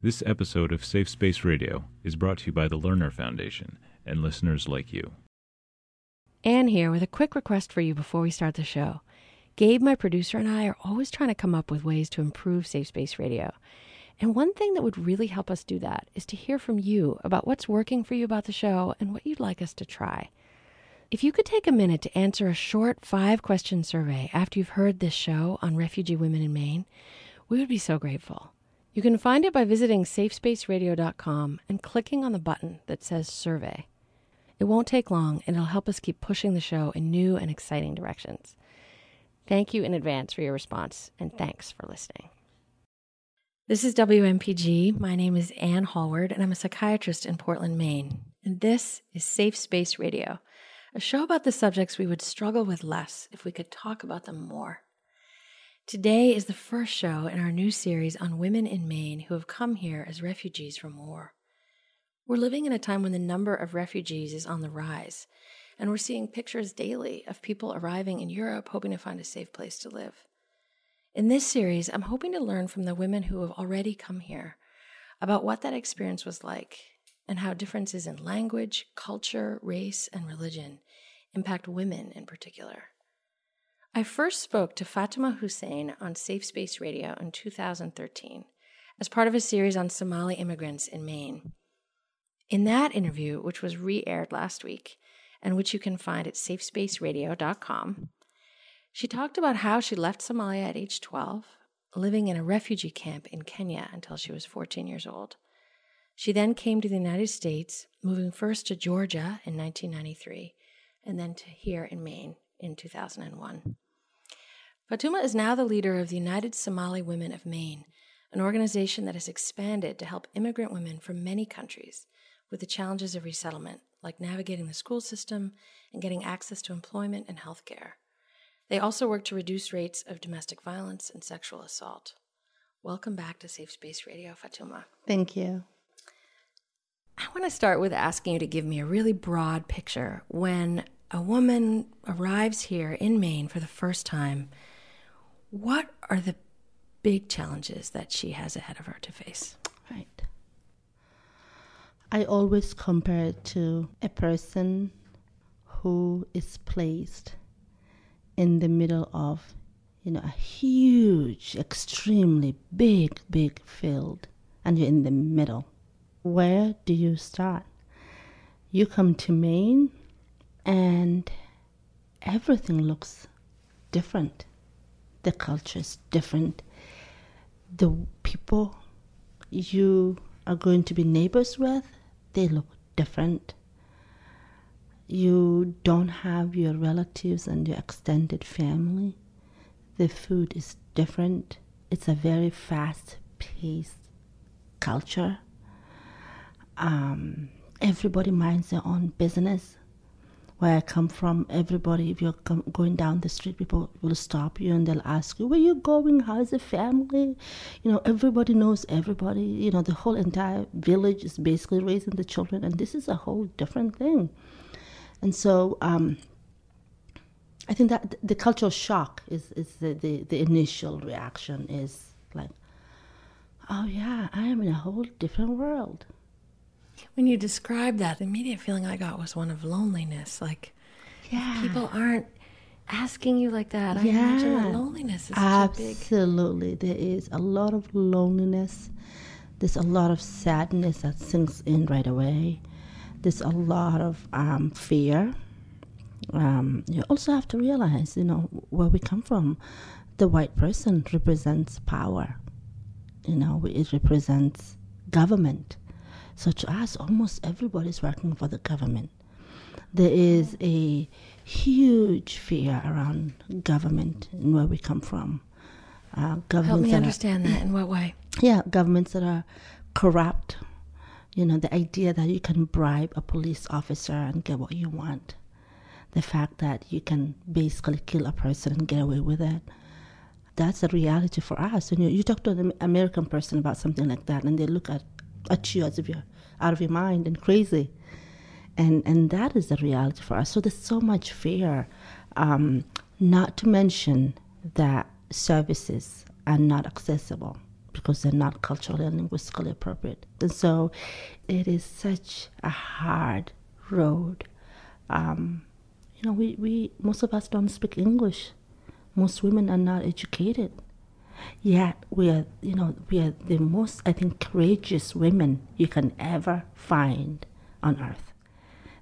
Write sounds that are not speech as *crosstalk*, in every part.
This episode of Safe Space Radio is brought to you by the Lerner Foundation and listeners like you. Anne here with a quick request for you before we start the show. Gabe, my producer, and I are always trying to come up with ways to improve Safe Space Radio. And one thing that would really help us do that is to hear from you about what's working for you about the show and what you'd like us to try. If you could take a minute to answer a short five question survey after you've heard this show on refugee women in Maine, we would be so grateful. You can find it by visiting safespaceradio.com and clicking on the button that says survey. It won't take long and it'll help us keep pushing the show in new and exciting directions. Thank you in advance for your response and thanks for listening. This is WMPG. My name is Anne Hallward and I'm a psychiatrist in Portland, Maine. And this is Safe Space Radio, a show about the subjects we would struggle with less if we could talk about them more. Today is the first show in our new series on women in Maine who have come here as refugees from war. We're living in a time when the number of refugees is on the rise, and we're seeing pictures daily of people arriving in Europe hoping to find a safe place to live. In this series, I'm hoping to learn from the women who have already come here about what that experience was like and how differences in language, culture, race, and religion impact women in particular. I first spoke to Fatuma Hussein on Safe Space Radio in 2013 as part of a series on Somali immigrants in Maine. In that interview, which was re aired last week and which you can find at safespaceradio.com, she talked about how she left Somalia at age 12, living in a refugee camp in Kenya until she was 14 years old. She then came to the United States, moving first to Georgia in 1993 and then to here in Maine in 2001. Fatuma is now the leader of the United Somali Women of Maine, an organization that has expanded to help immigrant women from many countries with the challenges of resettlement, like navigating the school system and getting access to employment and health care. They also work to reduce rates of domestic violence and sexual assault. Welcome back to Safe Space Radio, Fatuma. Thank you. I want to start with asking you to give me a really broad picture. When a woman arrives here in Maine for the first time, what are the big challenges that she has ahead of her to face? Right. I always compare it to a person who is placed in the middle of, you know, a huge, extremely big, big field, and you're in the middle. Where do you start? You come to Maine, and everything looks different the culture is different. The people you are going to be neighbors with, they look different. You don't have your relatives and your extended family. The food is different. It's a very fast paced culture. Um, everybody minds their own business where I come from, everybody, if you're com- going down the street, people will stop you and they'll ask you, Where you going? How's the family? You know, everybody knows everybody. You know, the whole entire village is basically raising the children, and this is a whole different thing. And so, um, I think that the cultural shock is, is the, the, the initial reaction is like, oh yeah, I am in a whole different world. When you described that, the immediate feeling I got was one of loneliness. Like, yeah. people aren't asking you like that. I yeah. imagine that loneliness is Absolutely. There is a lot of loneliness. There's a lot of sadness that sinks in right away. There's a lot of um, fear. Um, you also have to realize, you know, where we come from. The white person represents power. You know, it represents government so to us, almost everybody is working for the government. There is a huge fear around government and where we come from. Uh, Help me understand are, that. In what way? Yeah, governments that are corrupt. You know, the idea that you can bribe a police officer and get what you want. The fact that you can basically kill a person and get away with it. That's a reality for us. And you, you talk to an American person about something like that, and they look at you as if you're out of your mind and crazy. And, and that is the reality for us. So there's so much fear, um, not to mention that services are not accessible. because they're not culturally and linguistically appropriate. And so it is such a hard road. Um, you know, we, we most of us don't speak English. Most women are not educated. Yet we are, you know, we are the most, I think, courageous women you can ever find on earth.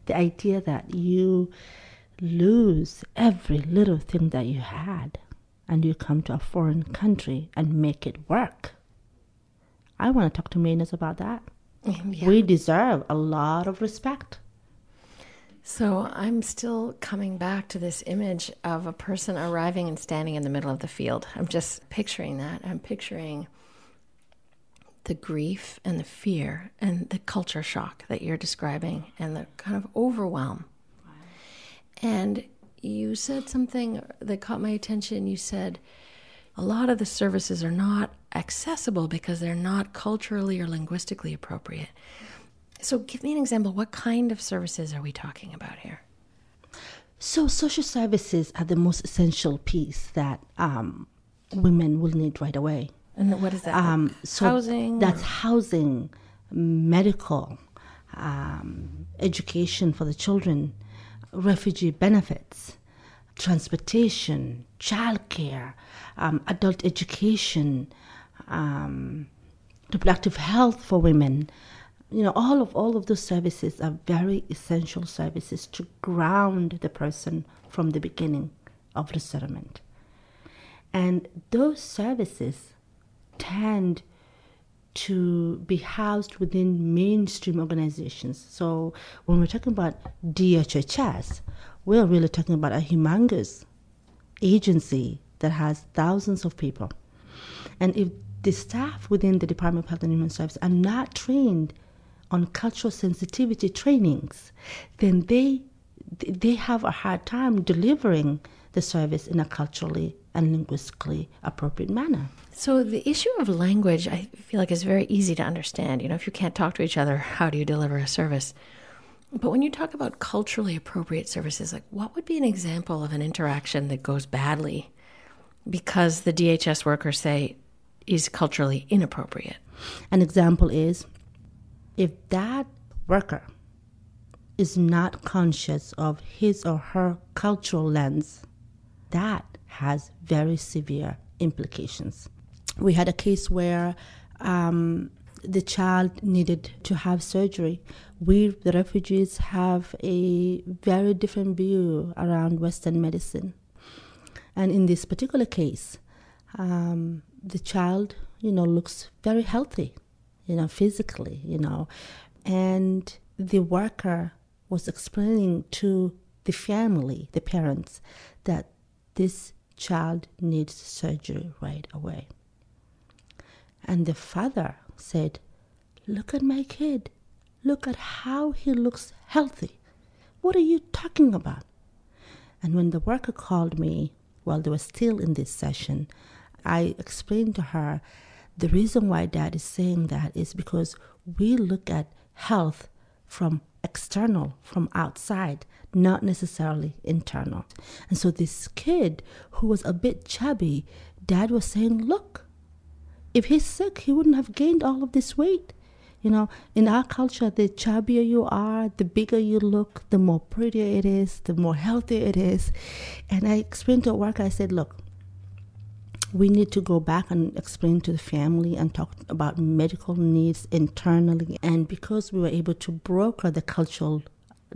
The idea that you lose every little thing that you had and you come to a foreign country and make it work. I want to talk to Mainers about that. Mm, yeah. We deserve a lot of respect. So I'm still coming back to this image of a person arriving and standing in the middle of the field. I'm just picturing that. I'm picturing the grief and the fear and the culture shock that you're describing and the kind of overwhelm. And you said something that caught my attention. You said a lot of the services are not accessible because they're not culturally or linguistically appropriate. So, give me an example. What kind of services are we talking about here? So, social services are the most essential piece that um, women will need right away. And what is that? Um, so housing? That's housing, medical, um, education for the children, refugee benefits, transportation, childcare, um, adult education, um, reproductive health for women. You know, all of all of those services are very essential services to ground the person from the beginning of the settlement. And those services tend to be housed within mainstream organizations. So when we're talking about DHHS, we're really talking about a humongous agency that has thousands of people. And if the staff within the Department of Health and Human Services are not trained on cultural sensitivity trainings, then they they have a hard time delivering the service in a culturally and linguistically appropriate manner. So, the issue of language, I feel like, is very easy to understand. You know, if you can't talk to each other, how do you deliver a service? But when you talk about culturally appropriate services, like what would be an example of an interaction that goes badly because the DHS workers say is culturally inappropriate? An example is if that worker is not conscious of his or her cultural lens, that has very severe implications. We had a case where um, the child needed to have surgery. We, the refugees, have a very different view around Western medicine. And in this particular case, um, the child, you know, looks very healthy, you know, physically, you know, and the worker was explaining to the family, the parents, that this child needs surgery right away. And the father said, Look at my kid. Look at how he looks healthy. What are you talking about? And when the worker called me while they were still in this session, I explained to her the reason why dad is saying that is because we look at health from external, from outside, not necessarily internal. And so this kid who was a bit chubby, dad was saying, Look, if he's sick, he wouldn't have gained all of this weight. You know, in our culture, the chubbier you are, the bigger you look, the more prettier it is, the more healthy it is. And I explained to a worker, I said, Look, we need to go back and explain to the family and talk about medical needs internally. And because we were able to broker the cultural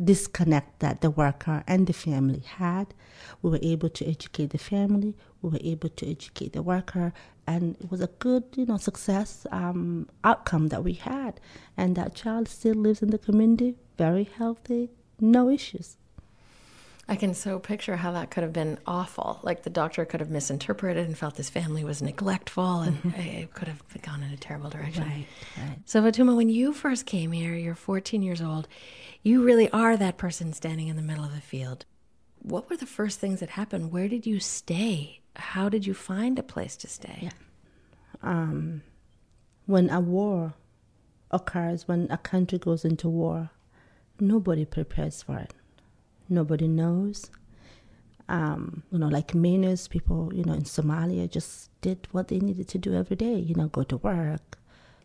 disconnect that the worker and the family had, we were able to educate the family, we were able to educate the worker, and it was a good, you know, success um, outcome that we had. And that child still lives in the community, very healthy, no issues. I can so picture how that could have been awful. Like the doctor could have misinterpreted and felt this family was neglectful, and it could have gone in a terrible direction. Right, right. So, Fatuma, when you first came here, you're 14 years old. You really are that person standing in the middle of the field. What were the first things that happened? Where did you stay? How did you find a place to stay? um, when a war occurs, when a country goes into war, nobody prepares for it. Nobody knows. Um, you know, like many people, you know, in Somalia just did what they needed to do every day, you know, go to work,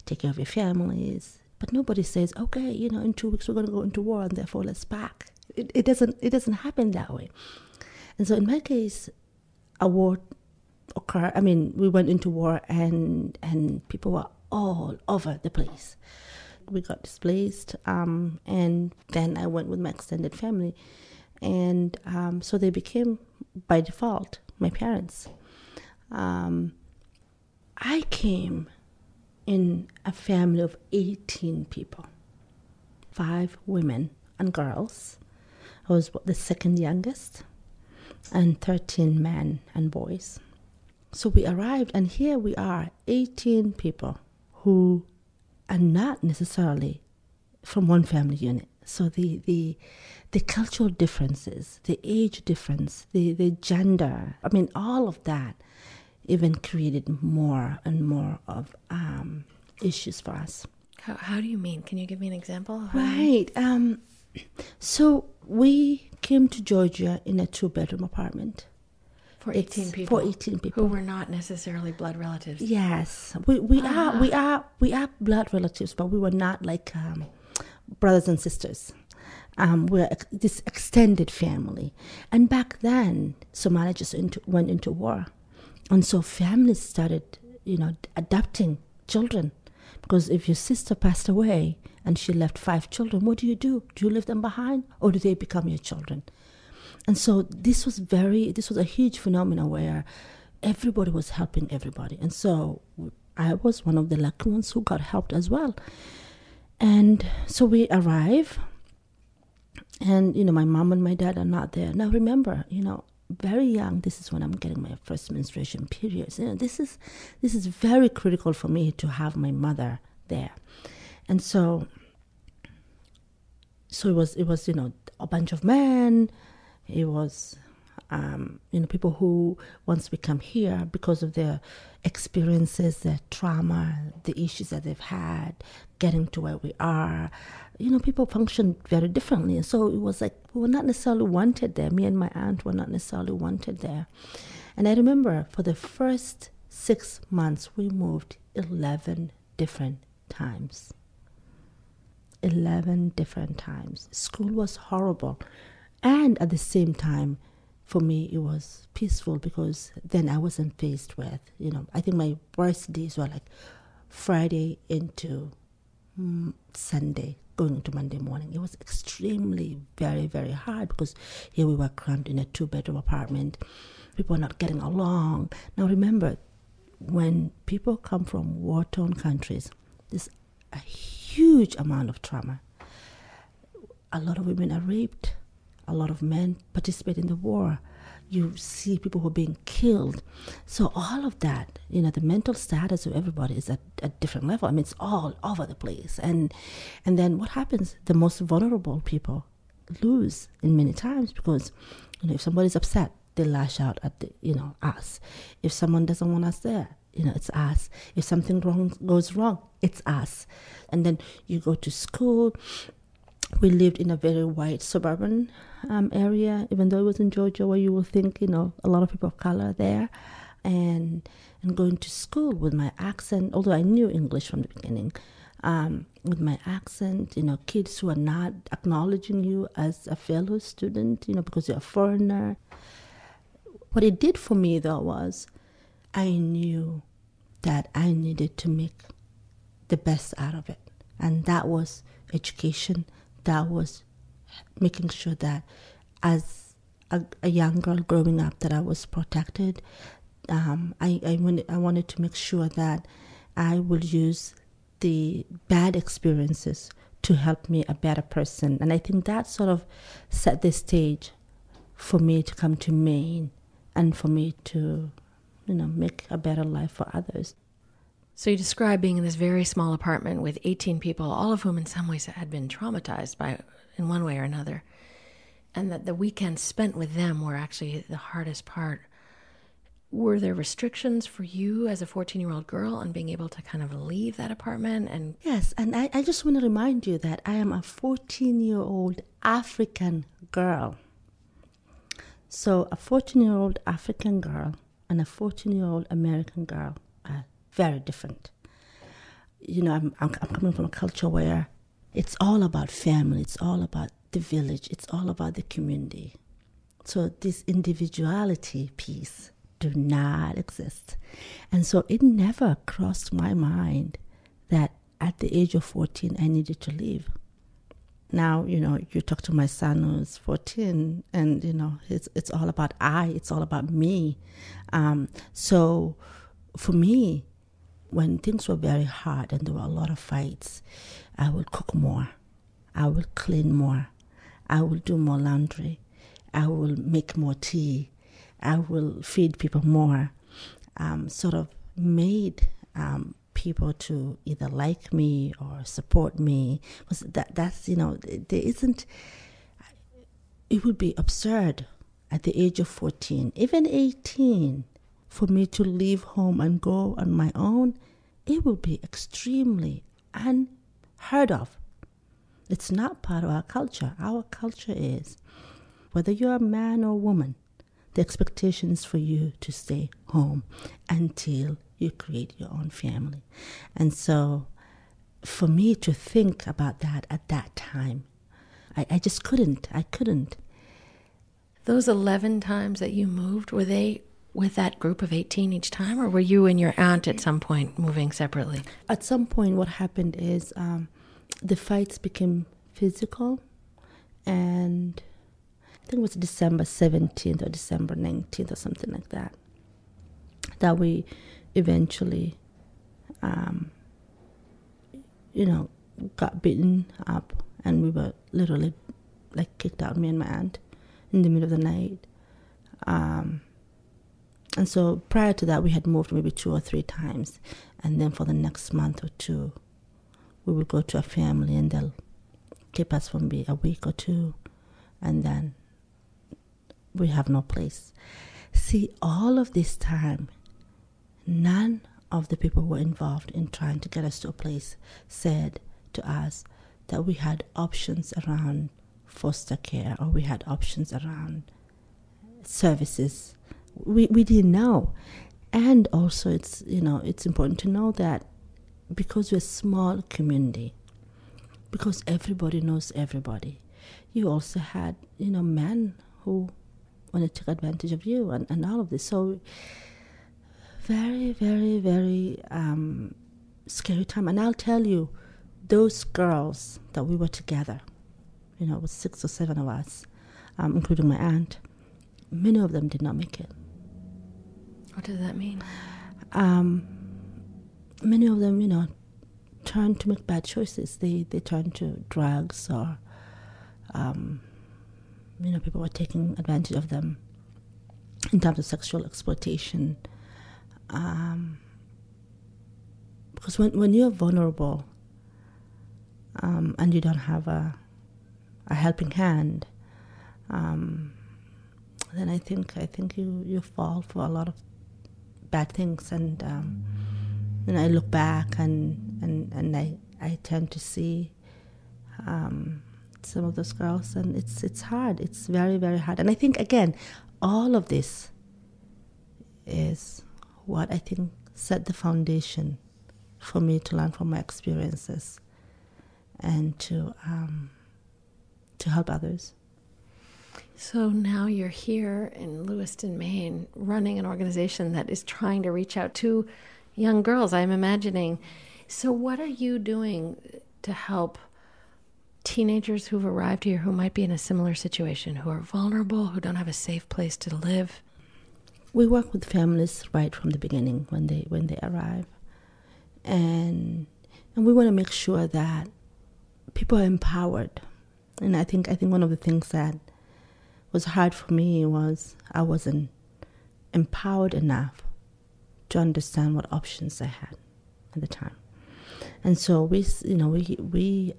take care of your families. But nobody says, okay, you know, in two weeks we're going to go into war and therefore let's pack. It, it doesn't it doesn't happen that way. And so in my case, a war occurred. I mean, we went into war and and people were all over the place. We got displaced, um, and then I went with my extended family, and um, so they became by default my parents. Um, I came in a family of 18 people, five women and girls. I was the second youngest, and 13 men and boys. So we arrived, and here we are 18 people who are not necessarily from one family unit. So the, the, the cultural differences, the age difference, the, the gender, I mean, all of that even created more and more of um, issues for us. How, how do you mean? Can you give me an example? Right. Um, so we came to Georgia in a two bedroom apartment. For 18 people. For 18 people. Who were not necessarily blood relatives. Yes. We, we ah. are we are we are blood relatives, but we were not like um, brothers and sisters. Um, we're this extended family. And back then, Somalia just into, went into war. And so families started, you know, adopting children. Because if your sister passed away and she left five children, what do you do? Do you leave them behind or do they become your children? And so this was very, this was a huge phenomenon where everybody was helping everybody. And so I was one of the lucky ones who got helped as well. And so we arrive, and you know, my mom and my dad are not there. Now remember, you know, very young, this is when I'm getting my first menstruation periods. You know, this is this is very critical for me to have my mother there. And so so it was it was, you know, a bunch of men, it was, um, you know, people who once we come here because of their experiences, their trauma, the issues that they've had, getting to where we are, you know, people function very differently. And so it was like we were not necessarily wanted there. Me and my aunt were not necessarily wanted there. And I remember for the first six months, we moved 11 different times. 11 different times. School was horrible. And at the same time, for me, it was peaceful because then I wasn't faced with, you know, I think my worst days were like Friday into Sunday, going to Monday morning. It was extremely, very, very hard because here we were crammed in a two bedroom apartment. People are not getting along. Now, remember, when people come from war torn countries, there's a huge amount of trauma. A lot of women are raped a lot of men participate in the war. You see people who are being killed. So all of that, you know, the mental status of everybody is at a different level. I mean, it's all over the place. And and then what happens? The most vulnerable people lose in many times because you know if somebody's upset, they lash out at the, you know us. If someone doesn't want us there, you know it's us. If something wrong goes wrong, it's us. And then you go to school we lived in a very white suburban um, area, even though it was in Georgia, where you will think, you know, a lot of people of color there. And and going to school with my accent, although I knew English from the beginning, um, with my accent, you know, kids who are not acknowledging you as a fellow student, you know, because you're a foreigner. What it did for me, though, was I knew that I needed to make the best out of it. And that was education, that was making sure that as a, a young girl growing up that I was protected. Um, I, I, wanted, I wanted to make sure that I would use the bad experiences to help me a better person. And I think that sort of set the stage for me to come to Maine and for me to, you know, make a better life for others. So you describe being in this very small apartment with 18 people, all of whom in some ways had been traumatized by in one way or another. And that the weekends spent with them were actually the hardest part. Were there restrictions for you as a 14 year old girl on being able to kind of leave that apartment? And yes, and I, I just want to remind you that I am a 14 year old African girl. So a 14 year old African girl and a 14 year old American girl are very different. You know, I'm, I'm, I'm coming from a culture where it's all about family, it's all about the village, it's all about the community. So this individuality piece do not exist. And so it never crossed my mind that at the age of 14 I needed to leave. Now, you know, you talk to my son who's 14 and, you know, it's, it's all about I, it's all about me. Um, so for me, when things were very hard and there were a lot of fights, I would cook more. I will clean more. I will do more laundry. I will make more tea. I will feed people more. Um, sort of made um, people to either like me or support me. Because that, that's, you know, there isn't, it would be absurd at the age of 14, even 18, for me to leave home and go on my own. It would be extremely unheard of. It's not part of our culture. Our culture is whether you're a man or woman, the expectation is for you to stay home until you create your own family. And so for me to think about that at that time, I, I just couldn't. I couldn't. Those 11 times that you moved, were they with that group of 18 each time, or were you and your aunt at some point moving separately? At some point, what happened is um, the fights became physical, and I think it was December 17th or December 19th or something like that, that we eventually, um, you know, got beaten up and we were literally like kicked out, me and my aunt, in the middle of the night. Um, and so prior to that, we had moved maybe two or three times. And then for the next month or two, we would go to a family and they'll keep us for maybe a week or two. And then we have no place. See, all of this time, none of the people who were involved in trying to get us to a place said to us that we had options around foster care or we had options around services. We, we didn't know. And also it's you know, it's important to know that because we're a small community, because everybody knows everybody, you also had, you know, men who want to take advantage of you and, and all of this. So very, very, very um, scary time. And I'll tell you, those girls that we were together, you know, it was six or seven of us, um, including my aunt, many of them did not make it. What does that mean? Um, many of them, you know, turn to make bad choices. They they turned to drugs or, um, you know, people were taking advantage of them in terms of sexual exploitation. Um, because when, when you're vulnerable um, and you don't have a, a helping hand, um, then I think I think you, you fall for a lot of bad things. And um, then I look back and, and, and I, I tend to see um, some of those girls, and it's it's hard. It's very very hard. And I think again, all of this is what I think set the foundation for me to learn from my experiences and to um, to help others. So now you're here in Lewiston, Maine, running an organization that is trying to reach out to young girls. I'm imagining. So, what are you doing to help teenagers who've arrived here who might be in a similar situation, who are vulnerable, who don't have a safe place to live? we work with families right from the beginning when they when they arrive, and and we want to make sure that people are empowered. And I think I think one of the things that was hard for me was I wasn't empowered enough to understand what options I had at the time. And so we, you know, we we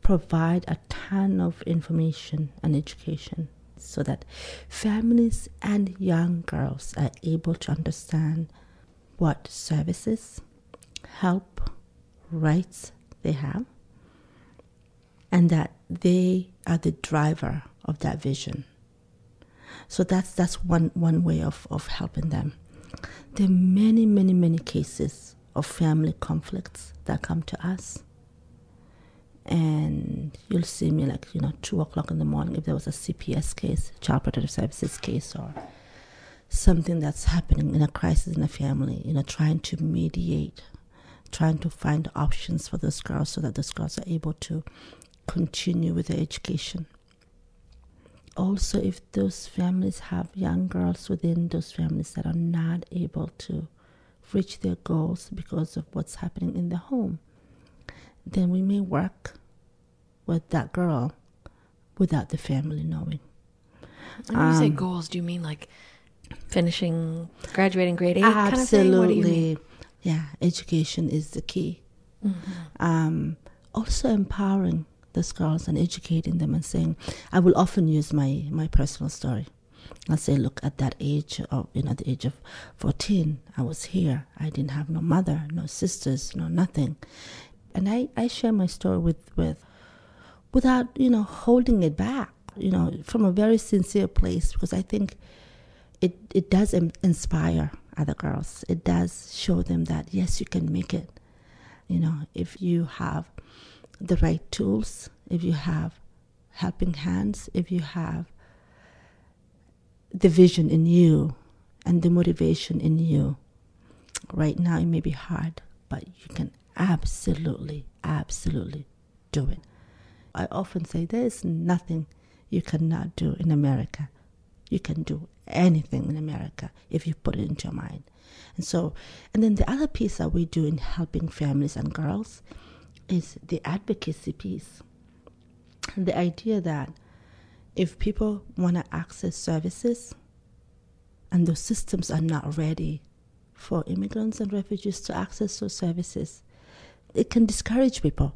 provide a ton of information and education so that families and young girls are able to understand what services, help, rights they have, and that they are the driver of that vision. So that's that's one one way of, of helping them. There are many, many, many cases of family conflicts that come to us. And you'll see me like, you know, two o'clock in the morning if there was a CPS case, Child Protective Services case, or something that's happening in a crisis in a family, you know, trying to mediate, trying to find options for those girls so that those girls are able to continue with their education. Also, if those families have young girls within those families that are not able to reach their goals because of what's happening in the home, then we may work with that girl without the family knowing. When you say Um, goals, do you mean like finishing, graduating grade eight kind of thing? What do you mean? Absolutely. Yeah, education is the key. Um, also empowering those girls and educating them and saying, I will often use my, my personal story. I'll say, look, at that age of, you know, the age of 14, I was here. I didn't have no mother, no sisters, no nothing. And I, I share my story with, with, without, you know, holding it back, you know, from a very sincere place because I think it it does in- inspire other girls. It does show them that yes, you can make it. You know, if you have the right tools, if you have helping hands, if you have the vision in you and the motivation in you. Right now, it may be hard, but you can absolutely, absolutely do it. I often say there is nothing you cannot do in America. You can do anything in America if you put it into your mind. And so, and then the other piece that we do in helping families and girls is the advocacy piece. The idea that if people want to access services and those systems are not ready for immigrants and refugees to access those services, it can discourage people.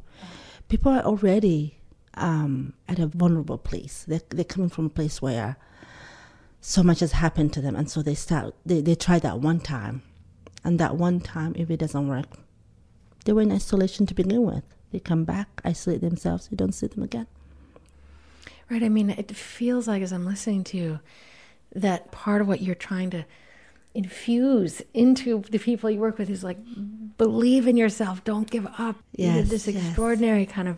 People are already um, at a vulnerable place. They're, they're coming from a place where so much has happened to them, and so they start. They, they try that one time, and that one time, if it doesn't work, they were in isolation to begin with. They come back, isolate themselves. You don't see them again. Right. I mean, it feels like as I'm listening to you, that part of what you're trying to infuse into the people you work with is like believe in yourself, don't give up. Yes, this yes. extraordinary kind of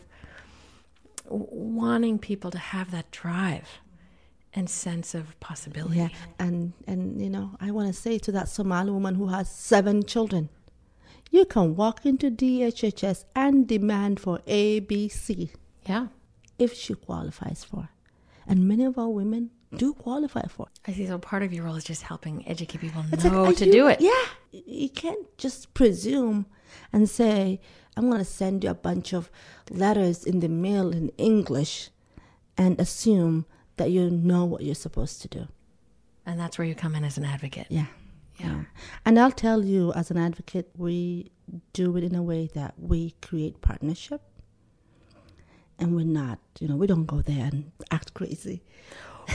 wanting people to have that drive and sense of possibility. Yeah, and and you know, I want to say to that Somali woman who has seven children, you can walk into DHHS and demand for ABC Yeah. if she qualifies for, and many of our women do qualify for. I see. So part of your role is just helping educate people It's know are to you- do it. Yeah, you can't just presume and say, "I'm going to send you a bunch of letters in the mail in English," and assume that you know what you're supposed to do. And that's where you come in as an advocate. Yeah. Yeah. And I'll tell you, as an advocate, we do it in a way that we create partnership. And we're not, you know, we don't go there and act crazy. *laughs*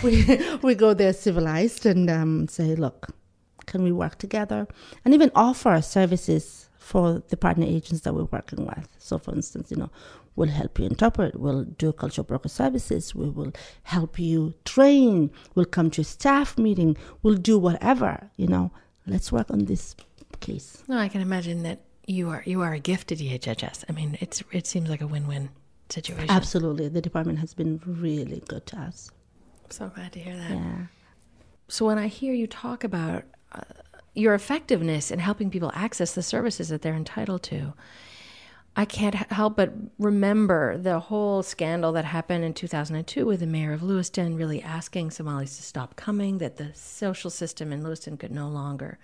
We, *laughs* we go there civilized and um, say, look, can we work together? And even offer services for the partner agents that we're working with. So, for instance, you know, we'll help you interpret, we'll do cultural broker services, we will help you train, we'll come to a staff meeting, we'll do whatever, you know. Let's work on this case. No, I can imagine that you are you are a gift to DHHS. I mean, it's it seems like a win-win situation. Absolutely. The department has been really good to us. I'm so glad to hear that. Yeah. So when I hear you talk about uh, your effectiveness in helping people access the services that they're entitled to, I can't help but remember the whole scandal that happened in 2002 with the mayor of Lewiston really asking Somalis to stop coming, that the social system in Lewiston could no longer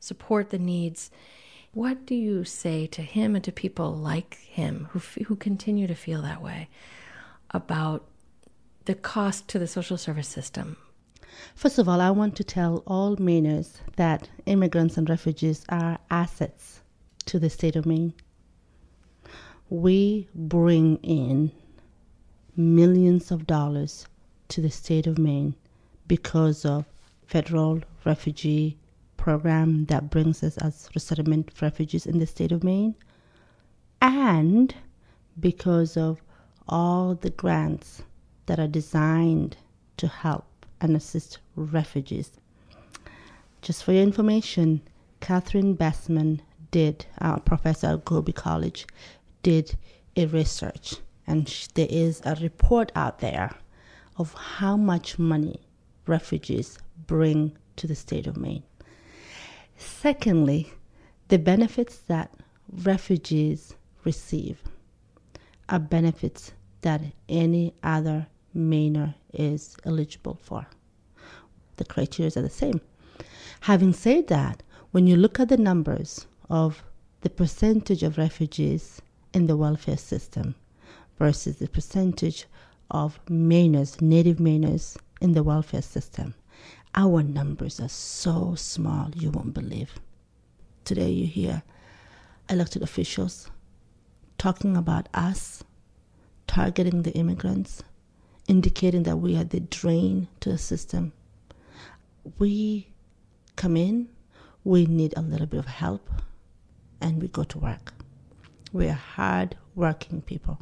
support the needs. What do you say to him and to people like him who, who continue to feel that way about the cost to the social service system? First of all, I want to tell all Mainers that immigrants and refugees are assets to the state of Maine. We bring in millions of dollars to the state of Maine because of federal refugee program that brings us as resettlement refugees in the state of Maine and because of all the grants that are designed to help and assist refugees. Just for your information, Catherine Besteman did, uh, professor at Colby College, did a research, and there is a report out there of how much money refugees bring to the state of Maine. Secondly, the benefits that refugees receive are benefits that any other Mainer is eligible for. The criteria are the same. Having said that, when you look at the numbers of the percentage of refugees in the welfare system versus the percentage of Mainers, native Mainers in the welfare system, our numbers are so small you won't believe. Today you hear elected officials talking about us targeting the immigrants, indicating that we are the drain to the system. We come in, we need a little bit of help, and we go to work. We are hard working people.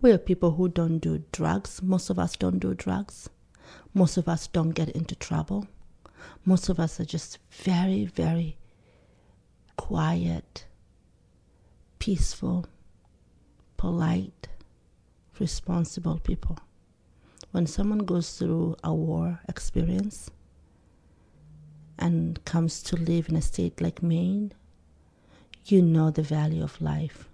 We are people who don't do drugs. Most of us don't do drugs. Most of us don't get into trouble. Most of us are just very, very quiet, peaceful, polite, responsible people. When someone goes through a war experience and comes to live in a state like Maine, you know the value of life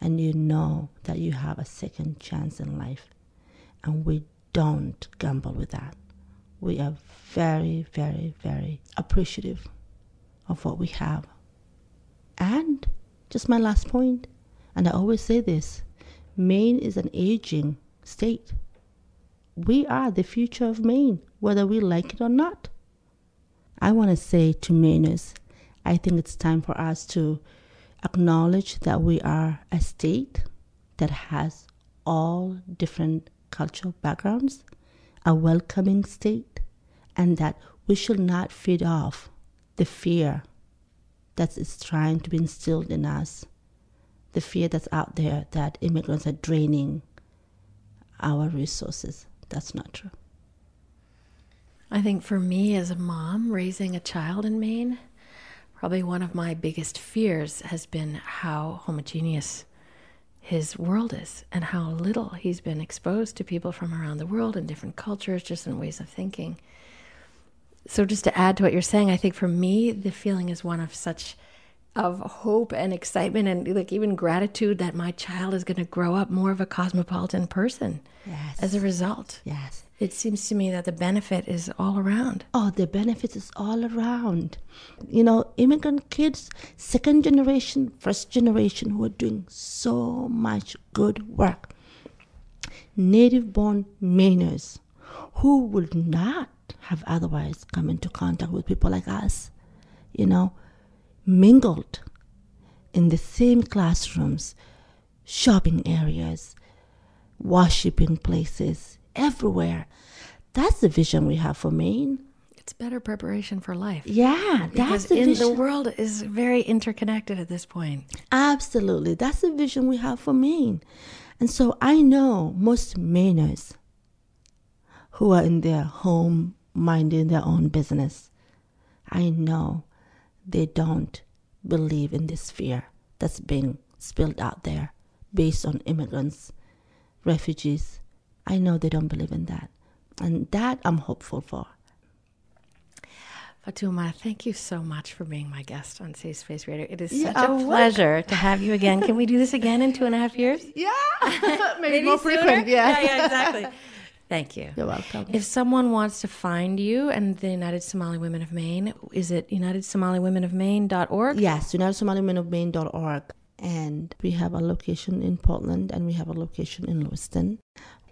and you know that you have a second chance in life. And we don't gamble with that. We are very, very, very appreciative of what we have. And just my last point, and I always say this Maine is an aging state. We are the future of Maine, whether we like it or not. I want to say to Mainers, I think it's time for us to acknowledge that we are a state that has all different cultural backgrounds, a welcoming state, and that we should not feed off the fear that is trying to be instilled in us, the fear that's out there that immigrants are draining our resources. That's not true. I think for me as a mom raising a child in Maine, probably one of my biggest fears has been how homogeneous his world is and how little he's been exposed to people from around the world and different cultures, just in ways of thinking. So, just to add to what you're saying, I think for me, the feeling is one of such of hope and excitement and like even gratitude that my child is going to grow up more of a cosmopolitan person Yes. as a result. yes. It seems to me that the benefit is all around. Oh, the benefits is all around. You know, immigrant kids, second generation, first generation, who are doing so much good work. Native born Mainers who would not have otherwise come into contact with people like us, you know, mingled in the same classrooms, shopping areas, worshiping places, everywhere. That's the vision we have for Maine. It's better preparation for life. Yeah, Because that's the in vision. the world is very interconnected at this point. Absolutely. That's the vision we have for Maine. And so I know most Mainers who are in their home minding their own business. I know they don't believe in this fear that's being spilled out there based on immigrants, refugees. I know they don't believe in that. And that I'm hopeful for. Fatuma, thank you so much for being my guest on Safe Space Radio. It is You such a pleasure to have you again. Can we do this again in two and a half years? *laughs* Yeah, *laughs* *laughs* Maybe sooner? Yeah. yeah, yeah, exactly. Thank you. You're welcome. If someone wants to find you and the United Somali Women of Maine, is it United Somali Women of UnitedSomaliWomenOfMaine.org? Yes, United Somali Women of UnitedSomaliWomenOfMaine.org. And we have a location in Portland and we have a location in Lewiston.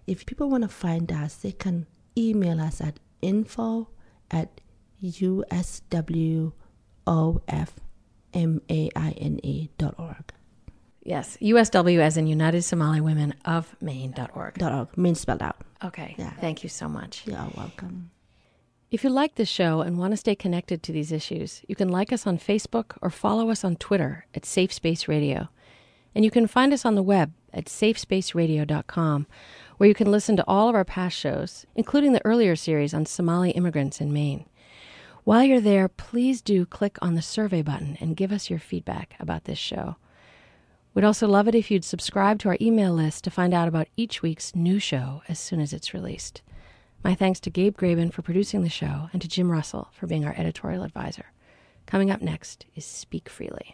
If people want to find us, they can email us at info at uswofmaine dot org. Yes, USW as in United Somali Women of Maine.org. Dot org. Main spelled out. Okay, Yeah. thank you so much. You're welcome. If you like this show and want to stay connected to these issues, you can like us on Facebook or follow us on Twitter at Safe Space Radio. And you can find us on the web at safespaceradio.com, where you can listen to all of our past shows, including the earlier series on Somali immigrants in Maine. While you're there, please do click on the survey button and give us your feedback about this show. We'd also love it if you'd subscribe to our email list to find out about each week's new show as soon as it's released. My thanks to Gabe Graben for producing the show and to Jim Russell for being our editorial advisor. Coming up next is Speak Freely.